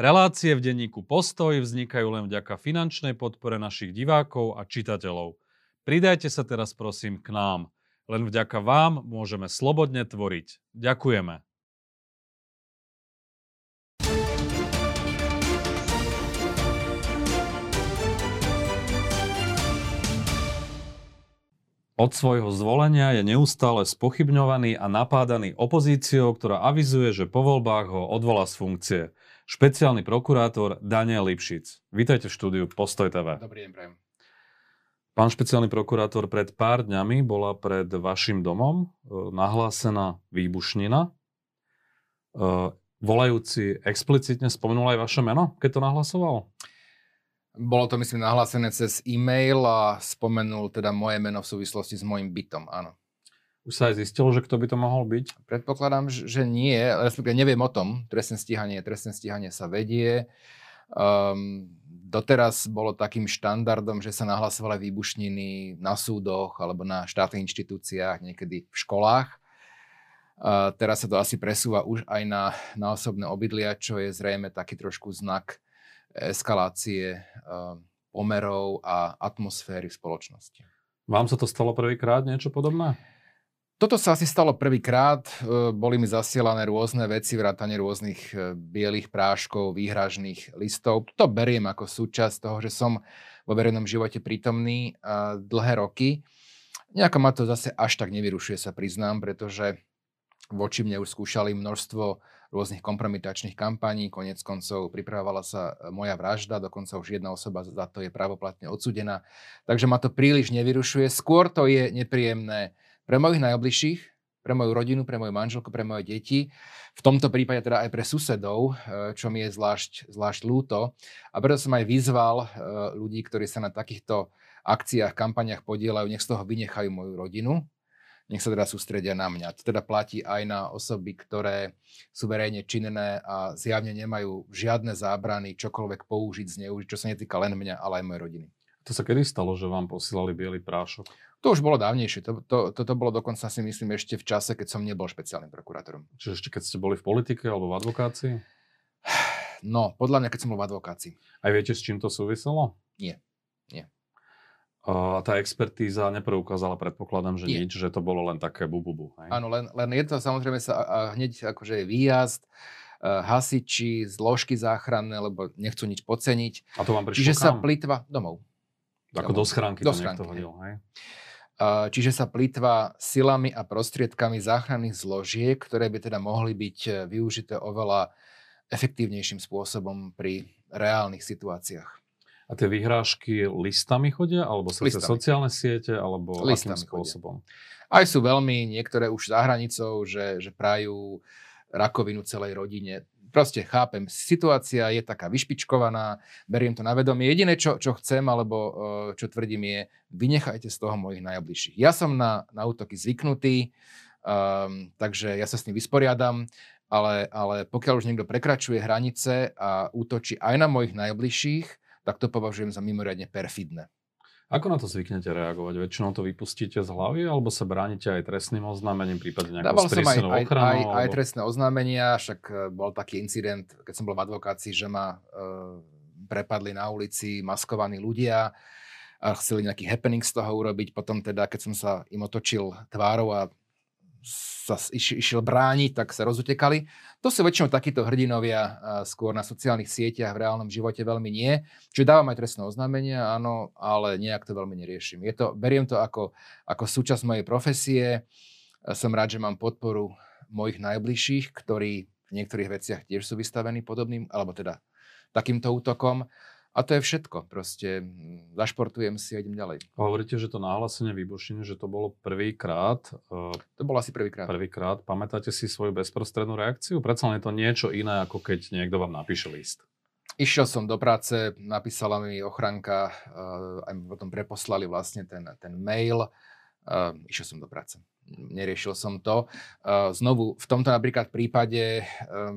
Relácie v denníku Postoj vznikajú len vďaka finančnej podpore našich divákov a čitateľov. Pridajte sa teraz prosím k nám. Len vďaka vám môžeme slobodne tvoriť. Ďakujeme. Od svojho zvolenia je neustále spochybňovaný a napádaný opozíciou, ktorá avizuje, že po voľbách ho odvolá z funkcie. Špeciálny prokurátor Daniel Lipšic. Vítajte v štúdiu Postoj TV. Dobrý deň, prajem. Pán špeciálny prokurátor, pred pár dňami bola pred vašim domom e, nahlásená výbušnina. E, volajúci explicitne spomenul aj vaše meno, keď to nahlasoval? Bolo to, myslím, nahlásené cez e-mail a spomenul teda moje meno v súvislosti s môjim bytom, áno. Už sa aj zistilo, že kto by to mohol byť? Predpokladám, že nie, respektíve neviem o tom. Trestné stíhanie, trestné stíhanie sa vedie. Um, doteraz bolo takým štandardom, že sa nahlasovali výbušniny na súdoch alebo na štátnych inštitúciách, niekedy v školách. Uh, teraz sa to asi presúva už aj na, na osobné obydlia, čo je zrejme taký trošku znak eskalácie eh, pomerov a atmosféry v spoločnosti. Vám sa to stalo prvýkrát niečo podobné? Toto sa asi stalo prvýkrát. Eh, boli mi zasielané rôzne veci, vrátane rôznych eh, bielých práškov, výhražných listov. To beriem ako súčasť toho, že som vo verejnom živote prítomný dlhé roky. Nejako ma to zase až tak nevyrušuje, sa priznám, pretože voči mne už skúšali množstvo rôznych kompromitačných kampaní. Konec koncov pripravovala sa e, moja vražda, dokonca už jedna osoba za to je pravoplatne odsudená. Takže ma to príliš nevyrušuje. Skôr to je nepríjemné pre mojich najbližších, pre moju rodinu, pre moju manželku, pre moje deti. V tomto prípade teda aj pre susedov, e, čo mi je zvlášť, zvlášť lúto. A preto som aj vyzval e, ľudí, ktorí sa na takýchto akciách, kampaniach podielajú, nech z toho vynechajú moju rodinu, nech sa teda sústredia na mňa. To teda platí aj na osoby, ktoré sú verejne činné a zjavne nemajú žiadne zábrany čokoľvek použiť, zneužiť, čo sa netýka len mňa, ale aj mojej rodiny. To sa kedy stalo, že vám posílali biely prášok? To už bolo dávnejšie. To, to, toto bolo dokonca si myslím ešte v čase, keď som nebol špeciálnym prokurátorom. Čiže ešte keď ste boli v politike alebo v advokácii? No, podľa mňa, keď som bol v advokácii. A viete, s čím to súviselo? Nie. Nie. A tá expertíza nepreukázala, predpokladám, že Nie. nič, že to bolo len také bububu. Hej? Áno, len, len je to samozrejme sa a hneď akože výjazd, uh, hasiči, zložky záchranné, lebo nechcú nič podceniť. A to vám prišlo Čiže kam? sa plitva domov. Ako do schránky do schránky, hodil, hej? Čiže sa plitva silami a prostriedkami záchranných zložiek, ktoré by teda mohli byť e, využité oveľa efektívnejším spôsobom pri reálnych situáciách. A tie vyhrážky listami chodia? Alebo sa cez sociálne siete? Alebo listami akým spôsobom? Chodia. Aj sú veľmi, niektoré už za hranicou, že, že prajú rakovinu celej rodine. Proste chápem, situácia je taká vyšpičkovaná, beriem to na vedomie. Jediné, čo, čo chcem, alebo e, čo tvrdím je, vynechajte z toho mojich najbližších. Ja som na, na útoky zvyknutý, um, takže ja sa s tým vysporiadam, ale, ale pokiaľ už niekto prekračuje hranice a útočí aj na mojich najbližších, tak to považujem za mimoriadne perfidné. Ako na to zvyknete reagovať? Väčšinou to vypustíte z hlavy alebo sa bránite aj trestným oznámením, prípadne nejakou Dával som aj, aj, ochranou, aj, alebo... aj trestné oznámenia, však e, bol taký incident, keď som bol v advokácii, že ma uh, prepadli na ulici maskovaní ľudia a chceli nejaký happening z toho urobiť. Potom teda, keď som sa im otočil tvárou a sa iš, išiel brániť, tak sa rozutekali. To sú väčšinou takíto hrdinovia skôr na sociálnych sieťach, v reálnom živote veľmi nie. Čiže dávam aj trestné oznámenia, áno, ale nejak to veľmi neriešim. Je to, beriem to ako, ako súčasť mojej profesie. Som rád, že mám podporu mojich najbližších, ktorí v niektorých veciach tiež sú vystavení podobným, alebo teda takýmto útokom. A to je všetko. Proste hm, zašportujem si a idem ďalej. Hovoríte, že to náhlasenie výbušiny, že to bolo prvýkrát. Uh, to bolo asi prvýkrát. Prvýkrát. Pamätáte si svoju bezprostrednú reakciu? Predsa len je to niečo iné, ako keď niekto vám napíše list. Išiel som do práce, napísala mi ochranka, uh, aj mi potom preposlali vlastne ten, ten mail. Uh, išiel som do práce neriešil som to. Znovu, v tomto napríklad prípade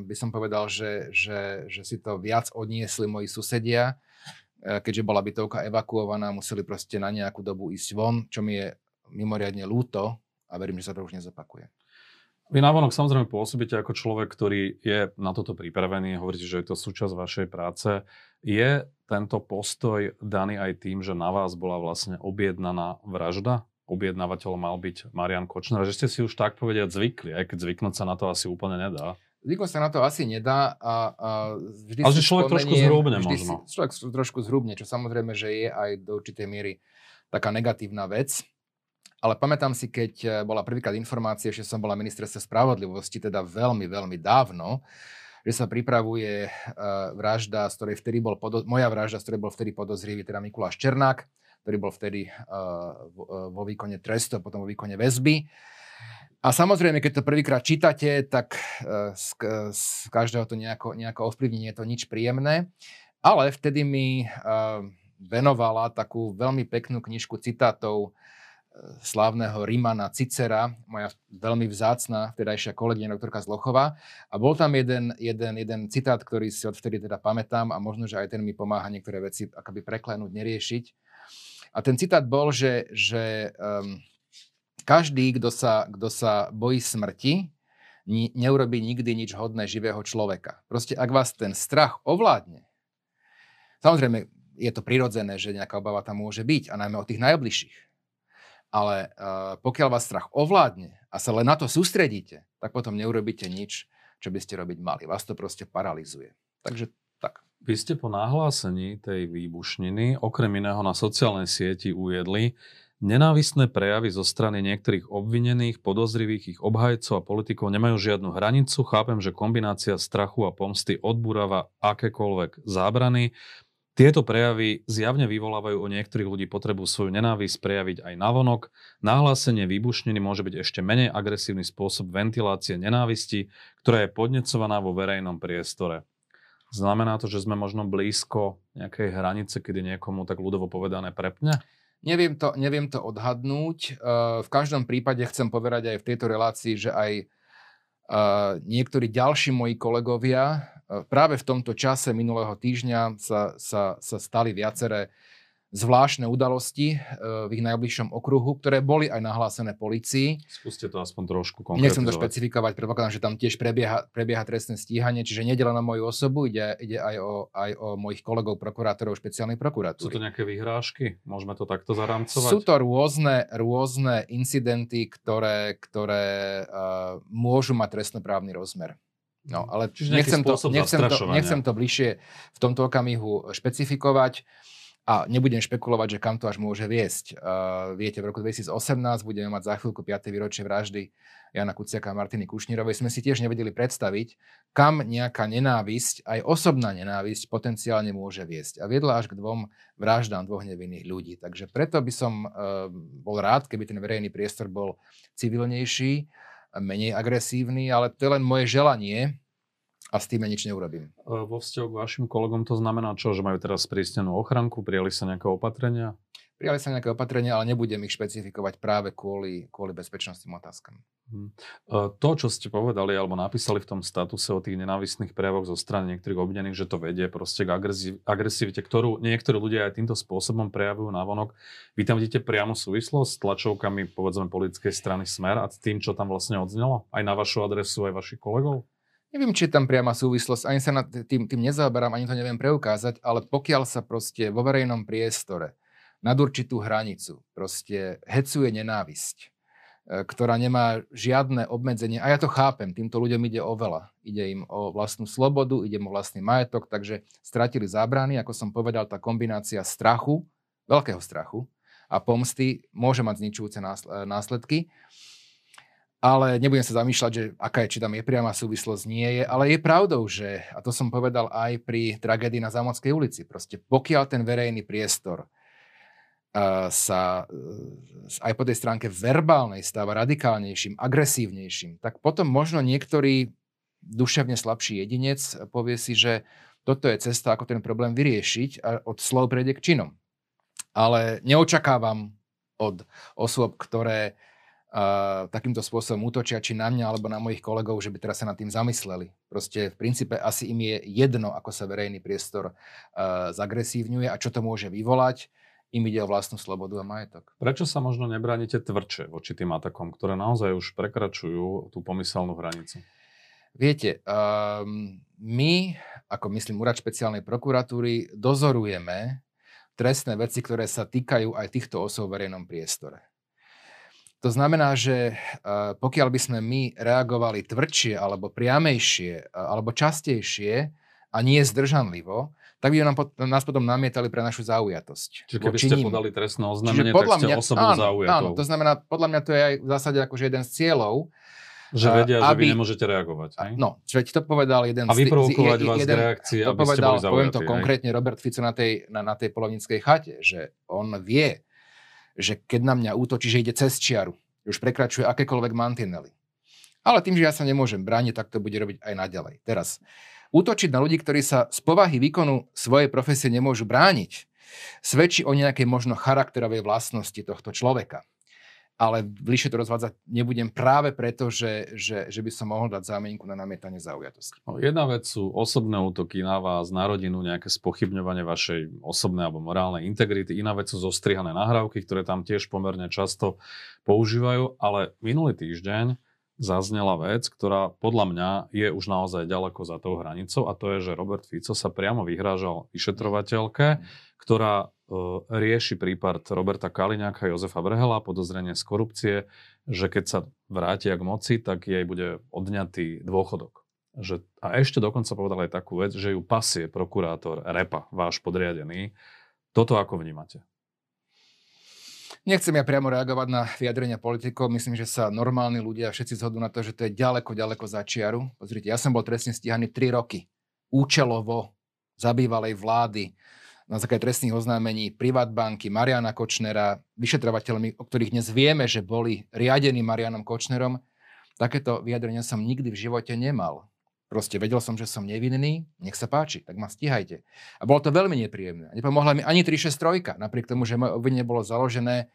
by som povedal, že, že, že si to viac odniesli moji susedia, keďže bola bytovka evakuovaná, museli proste na nejakú dobu ísť von, čo mi je mimoriadne lúto a verím, že sa to už nezopakuje. Vy návonok samozrejme pôsobíte ako človek, ktorý je na toto pripravený, hovoríte, že je to súčasť vašej práce. Je tento postoj daný aj tým, že na vás bola vlastne objednaná vražda? Objednávateľom mal byť Marian Kočner, že ste si už tak povediať zvykli, aj keď zvyknúť sa na to asi úplne nedá. Zvyknúť sa na to asi nedá a, a vždy Ale že človek trošku zhrubne vždy možno. Si, človek trošku zhrubne, čo samozrejme, že je aj do určitej miery taká negatívna vec. Ale pamätám si, keď eh, bola prvýkrát informácia, že som bola ministerstve spravodlivosti, teda veľmi, veľmi dávno, že sa pripravuje uh, vražda, z ktorej vtedy bol podo- moja vražda, z ktorej bol vtedy podozrivý teda Mikuláš Černák, ktorý bol vtedy uh, vo, vo výkone trestu, potom vo výkone väzby. A samozrejme, keď to prvýkrát čítate, tak uh, z, z každého to nejako, nejako ovplyvní, nie je to nič príjemné. Ale vtedy mi venovala takú veľmi peknú knižku citátov slávneho Rimana Cicera, moja veľmi vzácna vtedajšia kolegyňa doktorka Zlochová. A bol tam jeden, jeden, jeden citát, ktorý si odvtedy teda pamätám a možno, že aj ten mi pomáha niektoré veci akoby preklenúť, neriešiť. A ten citát bol, že, že um, každý, kto sa, kto sa bojí smrti, ni, neurobí nikdy nič hodné živého človeka. Proste ak vás ten strach ovládne, samozrejme je to prirodzené, že nejaká obava tam môže byť, a najmä od tých najbližších ale uh, pokiaľ vás strach ovládne a sa len na to sústredíte, tak potom neurobíte nič, čo by ste robiť mali. Vás to proste paralizuje. Takže tak. Vy ste po nahlásení tej výbušniny okrem iného na sociálnej sieti ujedli, Nenávistné prejavy zo strany niektorých obvinených, podozrivých, ich obhajcov a politikov nemajú žiadnu hranicu. Chápem, že kombinácia strachu a pomsty odburáva akékoľvek zábrany. Tieto prejavy zjavne vyvolávajú u niektorých ľudí potrebu svoju nenávisť prejaviť aj navonok. Nahlásenie výbušniny môže byť ešte menej agresívny spôsob ventilácie nenávisti, ktorá je podnecovaná vo verejnom priestore. Znamená to, že sme možno blízko nejakej hranice, kedy niekomu tak ľudovo povedané prepne? Neviem to, neviem to odhadnúť. Eh, v každom prípade chcem povedať aj v tejto relácii, že aj eh, niektorí ďalší moji kolegovia práve v tomto čase minulého týždňa sa, sa, sa stali viaceré zvláštne udalosti v ich najbližšom okruhu, ktoré boli aj nahlásené policii. Skúste to aspoň trošku konkretizovať. Nechcem to špecifikovať, predpokladám, že tam tiež prebieha, prebieha trestné stíhanie, čiže nie na moju osobu, ide, ide aj, o, aj o mojich kolegov prokurátorov špeciálnej prokuratúry. Sú to nejaké vyhrážky? Môžeme to takto zaramcovať? Sú to rôzne, rôzne incidenty, ktoré, ktoré uh, môžu mať trestnoprávny rozmer. No, ale Čiže nechcem to, nechcem, to, nechcem to bližšie v tomto okamihu špecifikovať a nebudem špekulovať, že kam to až môže viesť. Uh, viete, v roku 2018 budeme mať za chvíľku 5. výročie vraždy Jana Kuciaka a Martiny Kušnírovej. Sme si tiež nevedeli predstaviť, kam nejaká nenávisť, aj osobná nenávisť potenciálne môže viesť. A viedla až k dvom vraždám dvoch nevinných ľudí. Takže preto by som uh, bol rád, keby ten verejný priestor bol civilnejší, menej agresívny, ale to je len moje želanie a s tým ja nič neurobím. E, vo vzťahu k vašim kolegom to znamená čo, že majú teraz prísnenú ochranku, prijali sa nejaké opatrenia? Prijali sa nejaké opatrenia, ale nebudem ich špecifikovať práve kvôli, kvôli bezpečnostným otázkam. Hm. To, čo ste povedali alebo napísali v tom statuse o tých nenávistných prejavoch zo strany niektorých obvinených, že to vedie proste k agresivite, ktorú niektorí ľudia aj týmto spôsobom prejavujú na vonok. Vy tam vidíte priamo súvislosť s tlačovkami, povedzme, politickej strany Smer a s tým, čo tam vlastne odznelo? Aj na vašu adresu, aj vašich kolegov? Neviem, či je tam priama súvislosť, ani sa nad tým, tým nezaoberám, ani to neviem preukázať, ale pokiaľ sa proste vo verejnom priestore nad určitú hranicu proste hecuje nenávisť, e, ktorá nemá žiadne obmedzenie, a ja to chápem, týmto ľuďom ide o veľa. Ide im o vlastnú slobodu, ide im o vlastný majetok, takže stratili zábrany, ako som povedal, tá kombinácia strachu, veľkého strachu a pomsty môže mať zničujúce následky ale nebudem sa zamýšľať, že aká je, či tam je priama súvislosť, nie je, ale je pravdou, že, a to som povedal aj pri tragédii na Zámodskej ulici, proste pokiaľ ten verejný priestor uh, sa uh, aj po tej stránke verbálnej stáva radikálnejším, agresívnejším, tak potom možno niektorý duševne slabší jedinec povie si, že toto je cesta, ako ten problém vyriešiť a od slov prejde k činom. Ale neočakávam od osôb, ktoré uh, takýmto spôsobom útočia či na mňa alebo na mojich kolegov, že by teraz sa nad tým zamysleli. Proste v princípe asi im je jedno, ako sa verejný priestor uh, zagresívňuje a čo to môže vyvolať. im ide o vlastnú slobodu a majetok. Prečo sa možno nebránite tvrdšie voči tým atakom, ktoré naozaj už prekračujú tú pomyselnú hranicu? Viete, um, my, ako myslím úrad špeciálnej prokuratúry, dozorujeme trestné veci, ktoré sa týkajú aj týchto osôb v verejnom priestore. To znamená, že uh, pokiaľ by sme my reagovali tvrdšie alebo priamejšie uh, alebo častejšie a nie zdržanlivo, tak by nám, nás potom namietali pre našu zaujatosť. Čiže keby ste ním. podali trestné oznámenie, tak ste mňa, osobou áno, zaujatou. Áno, to znamená, podľa mňa to je aj v zásade akože jeden z cieľov, že vedia, aby, že vy nemôžete reagovať. Hej? No, veď to povedal jeden A vyprovokovať z, vás jeden, k reakcii, to aby povedal, ste boli poviem to hej? konkrétne Robert Fico na tej, na, na tej polovníckej chate, že on vie, že keď na mňa útočí, že ide cez čiaru, už prekračuje akékoľvek mantinely. Ale tým, že ja sa nemôžem brániť, tak to bude robiť aj naďalej. Teraz, útočiť na ľudí, ktorí sa z povahy výkonu svojej profesie nemôžu brániť, svedčí o nejakej možno charakterovej vlastnosti tohto človeka ale bližšie to rozvádzať nebudem práve preto, že, že, že by som mohol dať zámienku na namietanie zaujatosti. No, jedna vec sú osobné útoky na vás, na rodinu, nejaké spochybňovanie vašej osobnej alebo morálnej integrity. Iná vec sú zostrihané nahrávky, ktoré tam tiež pomerne často používajú, ale minulý týždeň zaznela vec, ktorá podľa mňa je už naozaj ďaleko za tou hranicou a to je, že Robert Fico sa priamo vyhrážal vyšetrovateľke, ktorá rieši prípad Roberta Kaliňáka a Jozefa Vrhela, podozrenie z korupcie, že keď sa vrátia k moci, tak jej bude odňatý dôchodok. Že, a ešte dokonca povedal aj takú vec, že ju pasie prokurátor Repa, váš podriadený. Toto ako vnímate? Nechcem ja priamo reagovať na vyjadrenia politikov. Myslím, že sa normálni ľudia všetci zhodnú na to, že to je ďaleko, ďaleko za čiaru. Pozrite, ja som bol trestne stíhaný 3 roky. Účelovo zabývalej vlády na základe trestných oznámení Privatbanky, Mariana Kočnera, vyšetrovateľmi, o ktorých dnes vieme, že boli riadení Marianom Kočnerom, takéto vyjadrenia som nikdy v živote nemal. Proste vedel som, že som nevinný, nech sa páči, tak ma stíhajte. A bolo to veľmi nepríjemné. Nepomohla mi ani 363, napriek tomu, že moje obvinenie bolo založené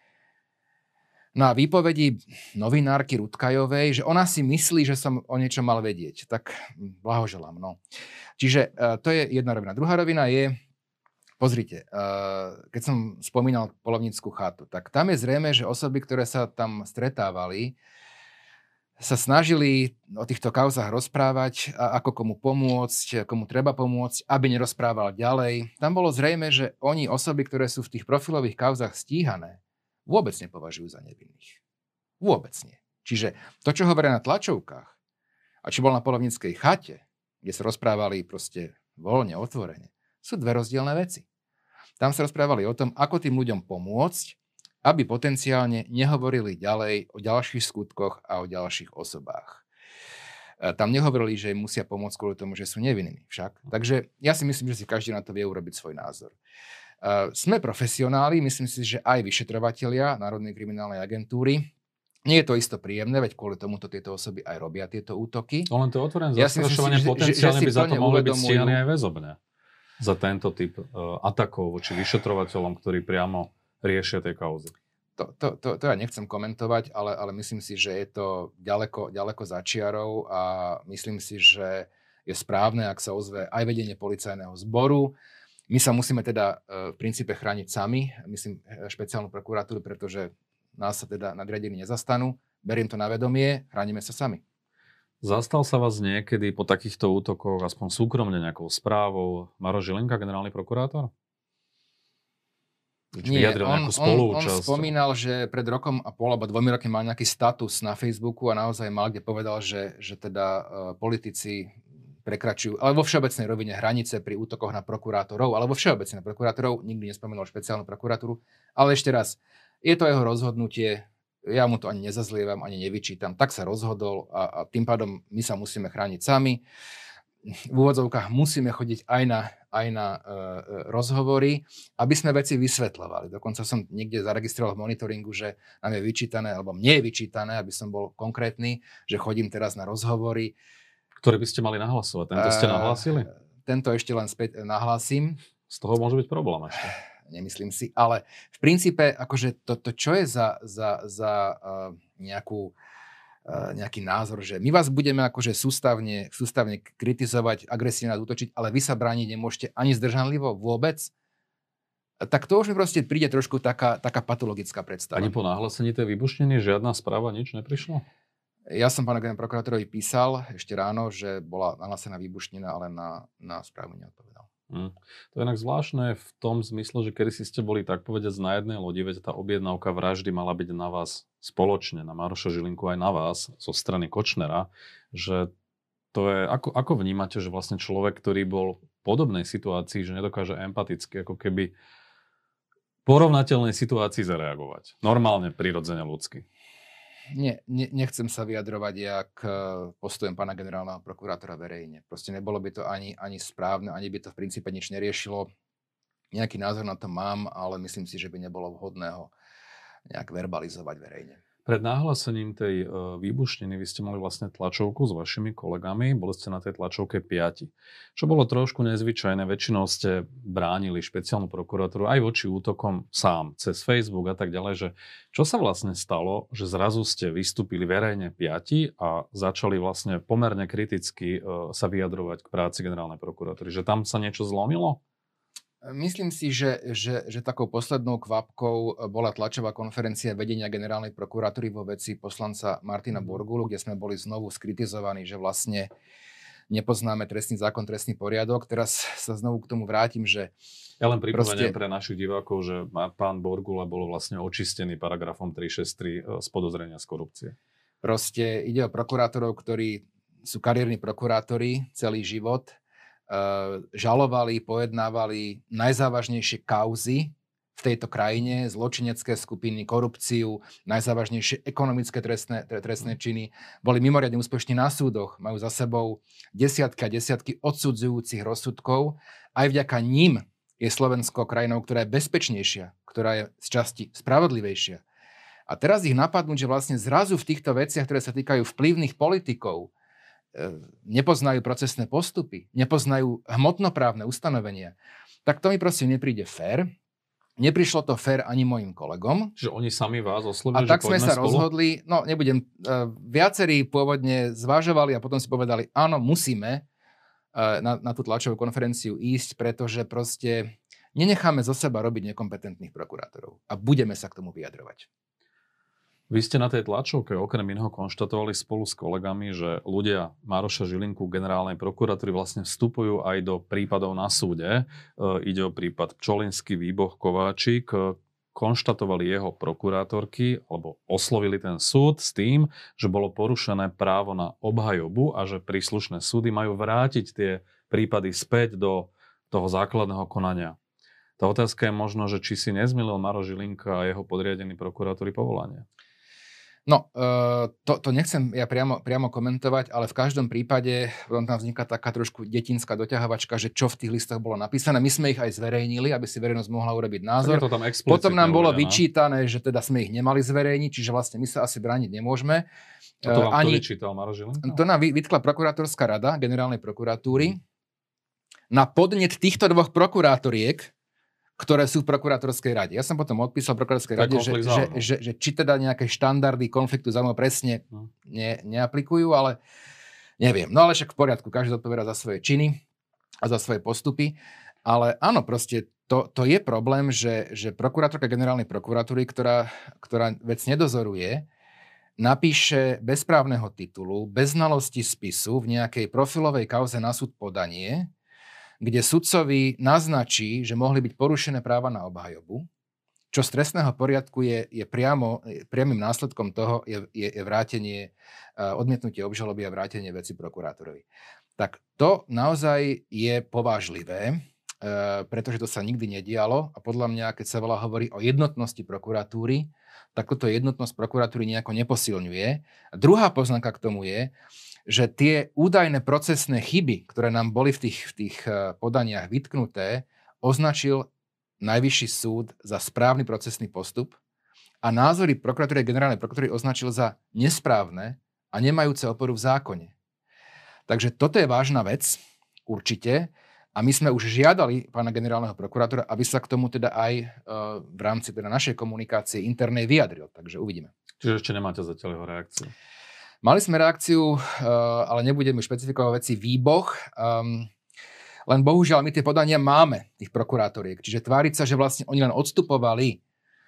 na výpovedi novinárky Rutkajovej, že ona si myslí, že som o niečo mal vedieť. Tak blahoželám. No. Čiže uh, to je jedna rovina. Druhá rovina je, Pozrite, uh, keď som spomínal polovníckú chatu, tak tam je zrejme, že osoby, ktoré sa tam stretávali, sa snažili o týchto kauzach rozprávať, a ako komu pomôcť, komu treba pomôcť, aby nerozprával ďalej. Tam bolo zrejme, že oni osoby, ktoré sú v tých profilových kauzach stíhané, vôbec nepovažujú za nevinných. Vôbec nie. Čiže to, čo hovoria na tlačovkách a čo bol na polovníckej chate, kde sa rozprávali proste voľne, otvorene, sú dve rozdielne veci. Tam sa rozprávali o tom, ako tým ľuďom pomôcť, aby potenciálne nehovorili ďalej o ďalších skutkoch a o ďalších osobách. E, tam nehovorili, že im musia pomôcť kvôli tomu, že sú nevinní však. Takže ja si myslím, že si každý na to vie urobiť svoj názor. E, sme profesionáli, myslím si, že aj vyšetrovatelia Národnej kriminálnej agentúry. Nie je to isto príjemné, veď kvôli tomuto tieto osoby aj robia tieto útoky. No len to otvorené ja zastrašovanie potenciálne že, že by za to mohli byť stíhaní aj väzobne za tento typ uh, atakov voči vyšetrovateľom, ktorí priamo riešia tie kauzy? To, to, to, to ja nechcem komentovať, ale, ale myslím si, že je to ďaleko, ďaleko za čiarou a myslím si, že je správne, ak sa ozve aj vedenie policajného zboru. My sa musíme teda uh, v princípe chrániť sami, myslím e, špeciálnu prokuratúru, pretože nás sa teda nadriadení nezastanú. Beriem to na vedomie, chránime sa sami. Zastal sa vás niekedy po takýchto útokoch, aspoň súkromne nejakou správou, Maro Žilinka, generálny prokurátor? Nie, on, on, on spomínal, že pred rokom a pol alebo dvomi roky mal nejaký status na Facebooku a naozaj mal, kde povedal, že, že teda uh, politici prekračujú, ale vo všeobecnej rovine hranice pri útokoch na prokurátorov, alebo všeobecne na prokurátorov, nikdy nespomínal špeciálnu prokuratúru. Ale ešte raz, je to jeho rozhodnutie, ja mu to ani nezazlievam, ani nevyčítam. Tak sa rozhodol a, a tým pádom my sa musíme chrániť sami. V úvodzovkách musíme chodiť aj na, aj na e, e, rozhovory, aby sme veci vysvetľovali. Dokonca som niekde zaregistroval v monitoringu, že nám je vyčítané, alebo mne je vyčítané, aby som bol konkrétny, že chodím teraz na rozhovory. Ktoré by ste mali nahlasovať? Tento ste nahlásili? E, tento ešte len späť nahlasím. Z toho môže byť problém ešte nemyslím si. Ale v princípe, akože to, to čo je za, za, za uh, nejakú, uh, nejaký názor, že my vás budeme akože sústavne, sústavne kritizovať, agresívne útočiť, ale vy sa brániť nemôžete ani zdržanlivo vôbec. tak to už mi proste príde trošku taká, taká patologická predstava. Ani po nahlásení tej výbušniny žiadna správa, nič neprišlo? Ja som pána generálnom prokurátorovi písal ešte ráno, že bola nahlásená výbušnina, ale na, na správu neodpovedal. Hmm. To je inak zvláštne v tom zmysle, že kedy si ste boli tak povedať na jednej lodi, veď tá objednávka vraždy mala byť na vás spoločne, na Maroša Žilinku aj na vás zo strany Kočnera, že to je, ako, ako vnímate, že vlastne človek, ktorý bol v podobnej situácii, že nedokáže empaticky ako keby porovnateľnej situácii zareagovať. Normálne, prirodzene, ľudsky. Nie, ne, nechcem sa vyjadrovať ja k eh, postojem pána generálneho prokurátora verejne. Proste nebolo by to ani, ani správne, ani by to v princípe nič neriešilo. Nejaký názor na to mám, ale myslím si, že by nebolo vhodné ho nejak verbalizovať verejne. Pred nahlásením tej uh, výbušniny vy ste mali vlastne tlačovku s vašimi kolegami, boli ste na tej tlačovke piati. Čo bolo trošku nezvyčajné, väčšinou ste bránili špeciálnu prokuratúru aj voči útokom sám, cez Facebook a tak ďalej, že čo sa vlastne stalo, že zrazu ste vystúpili verejne piati a začali vlastne pomerne kriticky uh, sa vyjadrovať k práci generálnej prokuratúry, že tam sa niečo zlomilo? Myslím si, že, že, že takou poslednou kvapkou bola tlačová konferencia vedenia generálnej prokuratúry vo veci poslanca Martina mhm. Borgulu, kde sme boli znovu skritizovaní, že vlastne nepoznáme trestný zákon, trestný poriadok. Teraz sa znovu k tomu vrátim, že... Ja len pripomeniem proste... pre našich divákov, že pán Borgula bol vlastne očistený paragrafom 363 e, z podozrenia z korupcie. Proste ide o prokurátorov, ktorí sú kariérni prokurátori celý život žalovali, pojednávali najzávažnejšie kauzy v tejto krajine, zločinecké skupiny, korupciu, najzávažnejšie ekonomické trestné, trestné činy. Boli mimoriadne úspešní na súdoch, majú za sebou desiatky a desiatky odsudzujúcich rozsudkov. Aj vďaka ním je Slovensko krajinou, ktorá je bezpečnejšia, ktorá je z časti spravodlivejšia. A teraz ich napadnúť, že vlastne zrazu v týchto veciach, ktoré sa týkajú vplyvných politikov, nepoznajú procesné postupy, nepoznajú hmotnoprávne ustanovenia, tak to mi proste nepríde fér. Neprišlo to fér ani mojim kolegom. Že oni sami vás oslovili, A tak sme sa spolu? rozhodli, no nebudem, uh, viacerí pôvodne zvažovali a potom si povedali, áno, musíme uh, na, na tú tlačovú konferenciu ísť, pretože proste nenecháme zo seba robiť nekompetentných prokurátorov a budeme sa k tomu vyjadrovať. Vy ste na tej tlačovke okrem iného konštatovali spolu s kolegami, že ľudia Maroša Žilinku generálnej prokuratúry vlastne vstupujú aj do prípadov na súde. E, ide o prípad Pčolinsky, Výboh, Kováčik. E, konštatovali jeho prokurátorky alebo oslovili ten súd s tým, že bolo porušené právo na obhajobu a že príslušné súdy majú vrátiť tie prípady späť do toho základného konania. Tá otázka je možno, že či si nezmilil Maro Žilinka a jeho podriadený prokurátory povolania. No, uh, to, to nechcem ja priamo, priamo komentovať, ale v každom prípade tam vzniká taká trošku detinská doťahovačka, že čo v tých listoch bolo napísané. My sme ich aj zverejnili, aby si verejnosť mohla urobiť názor. to tam Potom nám bolo uvedené. vyčítané, že teda sme ich nemali zverejniť, čiže vlastne my sa asi brániť nemôžeme. A to vám Ani, to vyčítal Maro Žilinka? To nám vytkla prokurátorská rada generálnej prokuratúry. Hmm. Na podnet týchto dvoch prokurátoriek ktoré sú v prokurátorskej rade. Ja som potom odpísal prokurátorskej rade, že, že, že, že či teda nejaké štandardy konfliktu záujmov presne no. ne, neaplikujú, ale neviem. No ale však v poriadku, každý zodpovedá za svoje činy a za svoje postupy. Ale áno, proste to, to je problém, že, že prokurátorka generálnej prokuratúry, ktorá, ktorá vec nedozoruje, napíše bez právneho titulu, bez znalosti spisu v nejakej profilovej kauze na súd podanie, kde sudcovi naznačí, že mohli byť porušené práva na obhajobu, čo z trestného poriadku je, je priamo, priamým následkom toho je, je, je vrátenie, odmietnutie obžaloby a vrátenie veci prokurátorovi. Tak to naozaj je povážlivé, e, pretože to sa nikdy nedialo a podľa mňa, keď sa veľa hovorí o jednotnosti prokuratúry, tak toto jednotnosť prokuratúry nejako neposilňuje. A druhá poznámka k tomu je, že tie údajné procesné chyby, ktoré nám boli v tých, v tých eh, podaniach vytknuté, označil Najvyšší súd za správny procesný postup a názory prokuratúry generálnej prokuratúry označil za nesprávne a nemajúce oporu v zákone. Takže toto je vážna vec, určite. A my sme už žiadali pána generálneho prokurátora, aby sa k tomu teda aj uh, v rámci teda našej komunikácie internej vyjadril. Takže uvidíme. Čiže ešte nemáte zatiaľ jeho reakciu. Mali sme reakciu, uh, ale nebudem špecifikovať veci, výboh. Um, Len bohužiaľ my tie podania máme, tých prokurátoriek. Čiže tváriť sa, že vlastne oni len odstupovali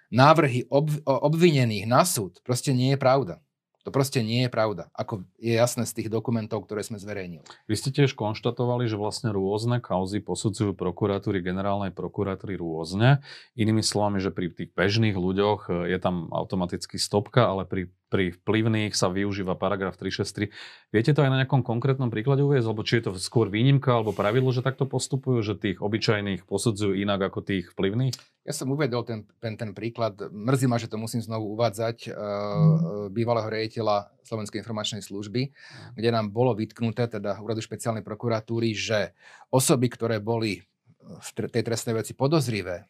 návrhy ob- obvinených na súd, proste nie je pravda. To proste nie je pravda, ako je jasné z tých dokumentov, ktoré sme zverejnili. Vy ste tiež konštatovali, že vlastne rôzne kauzy posudzujú prokuratúry, generálnej prokuratúry rôzne. Inými slovami, že pri tých bežných ľuďoch e, je tam automaticky stopka, ale pri pri vplyvných sa využíva paragraf 363. Viete to aj na nejakom konkrétnom príklade uvieť, alebo či je to skôr výnimka alebo pravidlo, že takto postupujú, že tých obyčajných posudzujú inak ako tých vplyvných? Ja som uvedol ten, ten, ten príklad. Mrzí ma, že to musím znovu uvádzať. Uh, bývalého rejiteľa Slovenskej informačnej služby, mm. kde nám bolo vytknuté, teda úradu špeciálnej prokuratúry, že osoby, ktoré boli v tej trestnej veci podozrivé,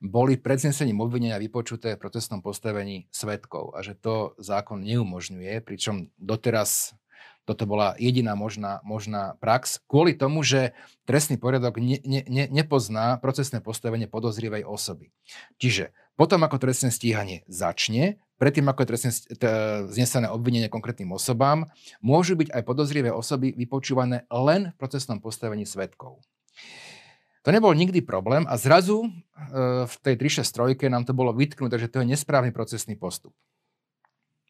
boli pred znesením obvinenia vypočuté v protestnom postavení svetkov a že to zákon neumožňuje, pričom doteraz toto bola jediná možná, možná prax, kvôli tomu, že trestný poriadok ne, ne, ne, nepozná procesné postavenie podozrivej osoby. Čiže potom, ako trestné stíhanie začne, predtým, ako je trestne znesené obvinenie konkrétnym osobám, môžu byť aj podozrivé osoby vypočúvané len v procesnom postavení svetkov. To nebol nikdy problém a zrazu e, v tej 363 nám to bolo vytknuté, že to je nesprávny procesný postup.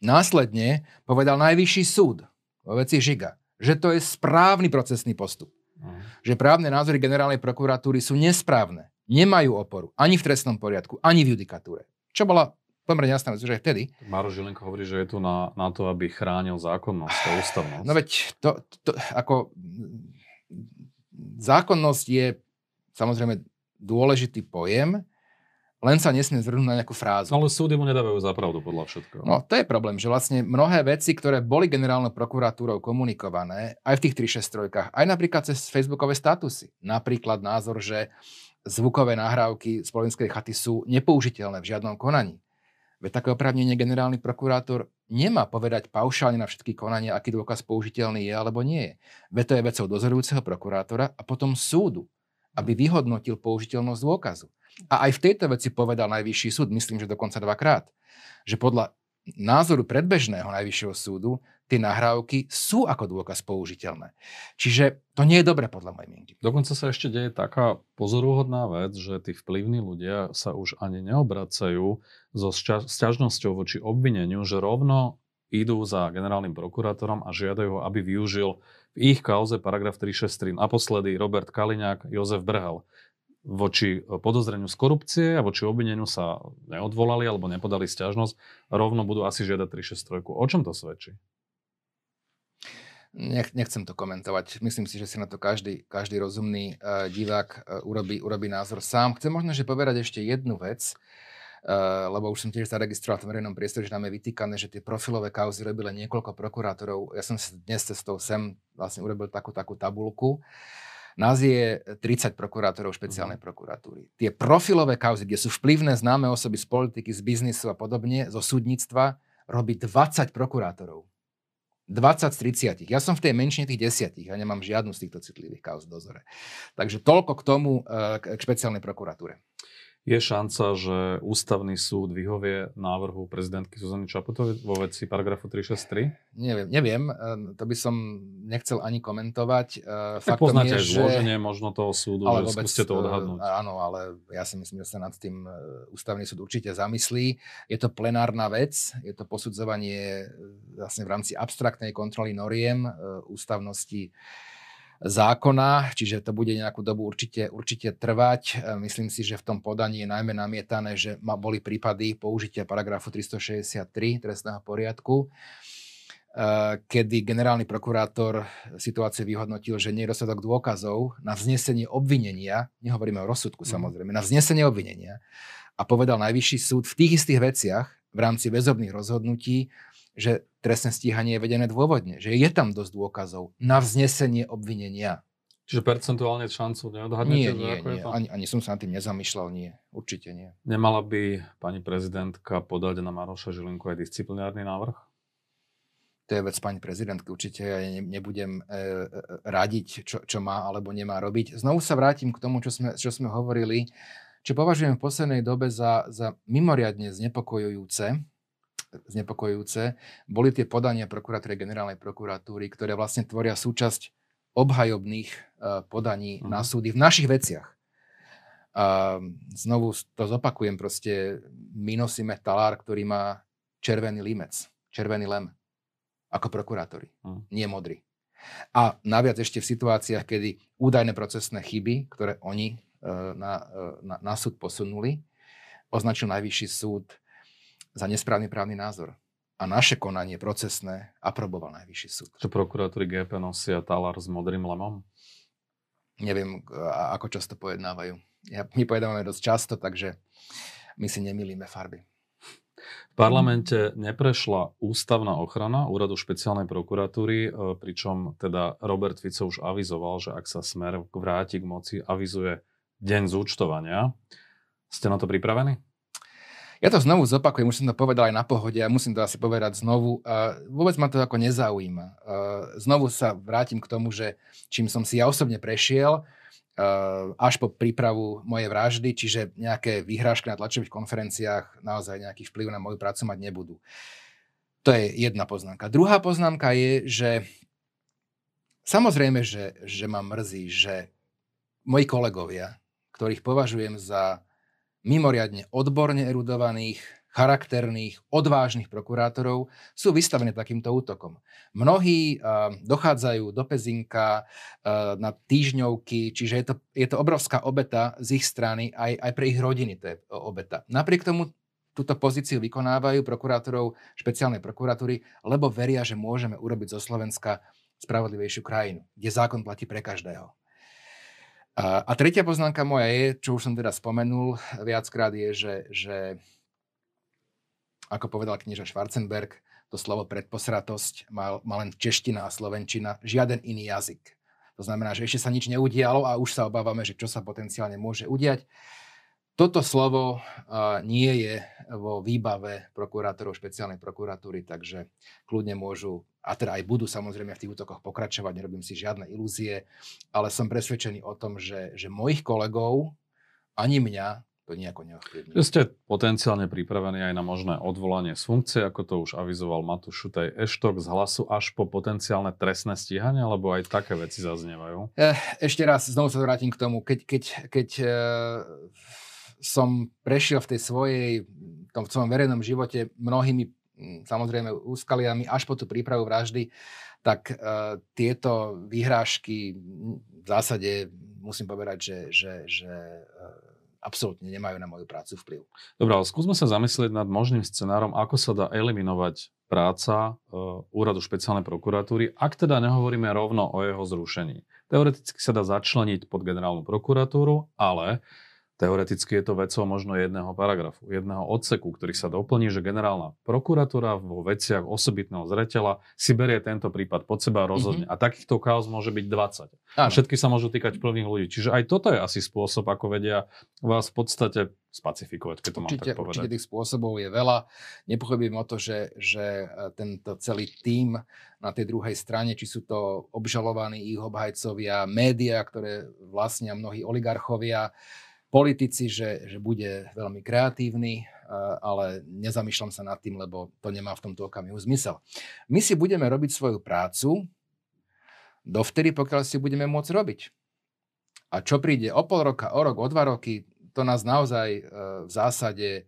Následne povedal najvyšší súd vo veci Žiga, že to je správny procesný postup. Uh-huh. Že právne názory generálnej prokuratúry sú nesprávne. Nemajú oporu ani v trestnom poriadku, ani v judikatúre. Čo bola pomerne jasná vec, že aj vtedy. Maro Žilinko hovorí, že je tu na, na to, aby chránil zákonnosť a ústavnosť. No veď to, to ako zákonnosť je samozrejme dôležitý pojem, len sa nesmie zvrhnúť na nejakú frázu. Ale súdy mu nedávajú za pravdu podľa všetkého. No to je problém, že vlastne mnohé veci, ktoré boli generálnou prokuratúrou komunikované, aj v tých 363, aj napríklad cez facebookové statusy. Napríklad názor, že zvukové nahrávky z Polinskej chaty sú nepoužiteľné v žiadnom konaní. Veď také oprávnenie generálny prokurátor nemá povedať paušálne na všetky konania, aký dôkaz použiteľný je alebo nie je. Veď to je vecou dozorujúceho prokurátora a potom súdu aby vyhodnotil použiteľnosť dôkazu. A aj v tejto veci povedal najvyšší súd, myslím, že dokonca dvakrát, že podľa názoru predbežného najvyššieho súdu tie nahrávky sú ako dôkaz použiteľné. Čiže to nie je dobre podľa mojej mienky. Dokonca sa ešte deje taká pozorúhodná vec, že tí vplyvní ľudia sa už ani neobracajú so sťažnosťou voči obvineniu, že rovno idú za generálnym prokurátorom a žiadajú ho, aby využil v ich kauze paragraf 363. Naposledy Robert Kaliňák, Jozef Brhel voči podozreniu z korupcie a voči obvineniu sa neodvolali alebo nepodali stiažnosť, rovno budú asi žiadať 363. O čom to svedčí? Nech, nechcem to komentovať. Myslím si, že si na to každý, každý rozumný uh, divák uh, urobí, urobí názor sám. Chcem možno že povedať ešte jednu vec. Eh, lebo už som tiež zaregistroval v verejnom priestore, že nám je vytýkané, že tie profilové kauzy robili niekoľko prokurátorov. Ja som si dnes cestou sem vlastne urobil takú, takú tabulku. Nás je 30 prokurátorov špeciálnej mhm. prokuratúry. Tie profilové kauzy, kde sú vplyvné známe osoby z politiky, z biznisu a podobne, zo súdnictva, robí 20 prokurátorov. 20 z 30. Ja som v tej menšine tých desiatich a nemám žiadnu z týchto citlivých kauz v dozore. Takže toľko k tomu, eh, k špeciálnej prokuratúre. Je šanca, že ústavný súd vyhovie návrhu prezidentky Zuzany Čaputovej vo veci paragrafu 363? Neviem, neviem, e, to by som nechcel ani komentovať. E, tak Faktom poznáte je, aj zloženie že... možno toho súdu, ale že vôbec, skúste to odhadnúť. E, áno, ale ja si myslím, že sa nad tým ústavný súd určite zamyslí. Je to plenárna vec, je to posudzovanie vlastne v rámci abstraktnej kontroly noriem ústavnosti zákona, čiže to bude nejakú dobu určite, určite trvať. E, myslím si, že v tom podaní je najmä namietané, že boli prípady použitia paragrafu 363 trestného poriadku, e, kedy generálny prokurátor situáciu vyhodnotil, že nie je dostatok dôkazov na vznesenie obvinenia, nehovoríme o rozsudku mm. samozrejme, na vznesenie obvinenia a povedal najvyšší súd v tých istých veciach v rámci väzobných rozhodnutí, že trestné stíhanie je vedené dôvodne, že je tam dosť dôkazov na vznesenie obvinenia. Čiže percentuálne šancu neodhadnete? Nie, nie, nie. Ani, ani som sa nad tým nezamýšľal, nie. Určite nie. Nemala by pani prezidentka podať na Maroša Žilinku aj disciplinárny návrh? To je vec pani prezidentky. Určite ja nebudem e, e, radiť, čo, čo má alebo nemá robiť. Znovu sa vrátim k tomu, čo sme, čo sme hovorili, čo považujem v poslednej dobe za, za mimoriadne znepokojujúce znepokojujúce, boli tie podania prokuratúry generálnej prokuratúry, ktoré vlastne tvoria súčasť obhajobných uh, podaní uh-huh. na súdy v našich veciach. A znovu to zopakujem, proste my nosíme talár, ktorý má červený limec, červený lem, ako prokurátori, uh-huh. nie modrý. A naviac ešte v situáciách, kedy údajné procesné chyby, ktoré oni uh, na, uh, na, na súd posunuli, označil Najvyšší súd za nesprávny právny názor. A naše konanie procesné aproboval Najvyšší súd. Čo prokurátori GP nosia talár s modrým lemom? Neviem, ako často pojednávajú. Ja, my pojednávame dosť často, takže my si nemilíme farby. V parlamente neprešla ústavná ochrana úradu špeciálnej prokuratúry, e, pričom teda Robert Fico už avizoval, že ak sa smer vráti k moci, avizuje deň zúčtovania. Ste na to pripravení? Ja to znovu zopakujem, už som to povedal aj na pohode a musím to asi povedať znovu. Vôbec ma to ako nezaujíma. Znovu sa vrátim k tomu, že čím som si ja osobne prešiel, až po prípravu mojej vraždy, čiže nejaké vyhrážky na tlačových konferenciách naozaj nejaký vplyv na moju prácu mať nebudú. To je jedna poznámka. Druhá poznámka je, že samozrejme, že, že ma mrzí, že moji kolegovia, ktorých považujem za mimoriadne odborne erudovaných, charakterných, odvážnych prokurátorov sú vystavení takýmto útokom. Mnohí dochádzajú do Pezinka na týždňovky, čiže je to, je to obrovská obeta z ich strany, aj, aj pre ich rodiny to je obeta. Napriek tomu túto pozíciu vykonávajú prokurátorov špeciálnej prokuratúry, lebo veria, že môžeme urobiť zo Slovenska spravodlivejšiu krajinu, kde zákon platí pre každého. A, a tretia poznámka moja je, čo už som teda spomenul viackrát, je, že, že ako povedal knieža Schwarzenberg, to slovo predposratosť má, má len čeština a slovenčina, žiaden iný jazyk. To znamená, že ešte sa nič neudialo a už sa obávame, že čo sa potenciálne môže udiať. Toto slovo uh, nie je vo výbave prokurátorov špeciálnej prokuratúry, takže kľudne môžu, a teda aj budú samozrejme v tých útokoch pokračovať, nerobím si žiadne ilúzie, ale som presvedčený o tom, že, že mojich kolegov, ani mňa, to nejako neovplyvní. Že ste potenciálne pripravení aj na možné odvolanie z funkcie, ako to už avizoval Matúš Šutaj Eštok z hlasu až po potenciálne trestné stíhanie, alebo aj také veci zaznievajú? Eh, ešte raz, znovu sa vrátim k tomu, keď, keď, keď uh, som prešiel v tej svojej, tom v svojom verejnom živote mnohými samozrejme úskaliami až po tú prípravu vraždy, tak uh, tieto výhrážky v zásade musím povedať, že, že, že uh, absolútne nemajú na moju prácu vplyv. Dobre, ale skúsme sa zamyslieť nad možným scenárom, ako sa dá eliminovať práca uh, úradu špeciálnej prokuratúry, ak teda nehovoríme rovno o jeho zrušení. Teoreticky sa dá začleniť pod generálnu prokuratúru, ale Teoreticky je to vecou možno jedného paragrafu, jedného odseku, ktorý sa doplní, že generálna prokuratúra vo veciach osobitného zreteľa si berie tento prípad pod seba a rozhodne. Mm-hmm. A takýchto chaos môže byť 20. A všetky sa môžu týkať plných ľudí. Čiže aj toto je asi spôsob, ako vedia vás v podstate spacifikovať, keď to určite, mám tak povedať. Určite tých spôsobov je veľa. Nepochybím o to, že, že e, tento celý tím na tej druhej strane, či sú to obžalovaní ich obhajcovia, médiá, ktoré vlastnia mnohí oligarchovia, politici, že, že bude veľmi kreatívny, ale nezamýšľam sa nad tým, lebo to nemá v tomto okamihu zmysel. My si budeme robiť svoju prácu dovtedy, pokiaľ si budeme môcť robiť. A čo príde o pol roka, o rok, o dva roky, to nás naozaj e, v zásade e,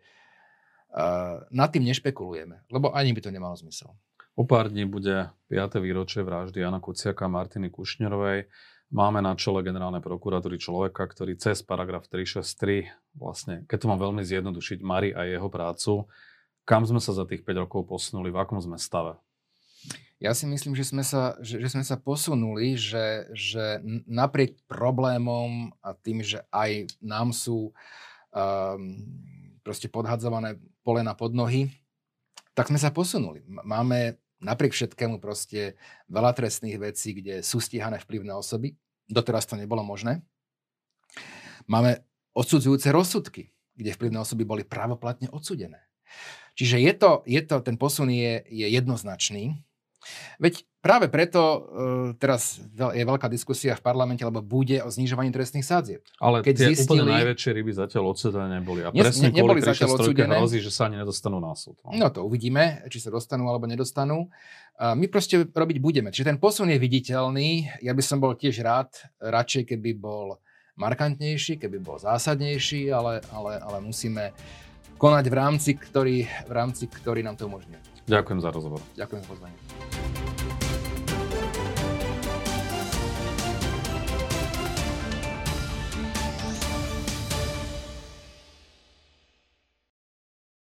nad tým nešpekulujeme, lebo ani by to nemalo zmysel. O pár dní bude 5. výročie vraždy Jana Kuciaka a Martiny Kušnerovej. Máme na čele generálnej prokuratúry človeka, ktorý cez paragraf 363, vlastne, keď to mám veľmi zjednodušiť, Mari a jeho prácu. Kam sme sa za tých 5 rokov posunuli, v akom sme stave? Ja si myslím, že sme sa, že, že sme sa posunuli, že, že napriek problémom a tým, že aj nám sú um, proste podhadzované polena pod nohy, tak sme sa posunuli. Máme napriek všetkému proste veľa trestných vecí, kde sú stíhané vplyvné osoby, Doteraz to nebolo možné. Máme odsudzujúce rozsudky, kde vplyvné osoby boli právoplatne odsudené. Čiže je to, je to ten posun je, je jednoznačný. Veď práve preto uh, teraz je veľká diskusia v parlamente, lebo bude o znižovaní trestných sádzieb. Ale Keď tie zistili... úplne najväčšie ryby zatiaľ odsedané neboli. A presne ne, neboli kvôli zatiaľ odsudené. hrozí, že sa ani nedostanú na súd. No. no to uvidíme, či sa dostanú alebo nedostanú. Uh, my proste robiť budeme. Čiže ten posun je viditeľný. Ja by som bol tiež rád, radšej keby bol markantnejší, keby bol zásadnejší, ale, ale, ale musíme konať v rámci, ktorý, v rámci, ktorý nám to umožňuje. Ďakujem za rozhovor. Ďakujem za pozvanie.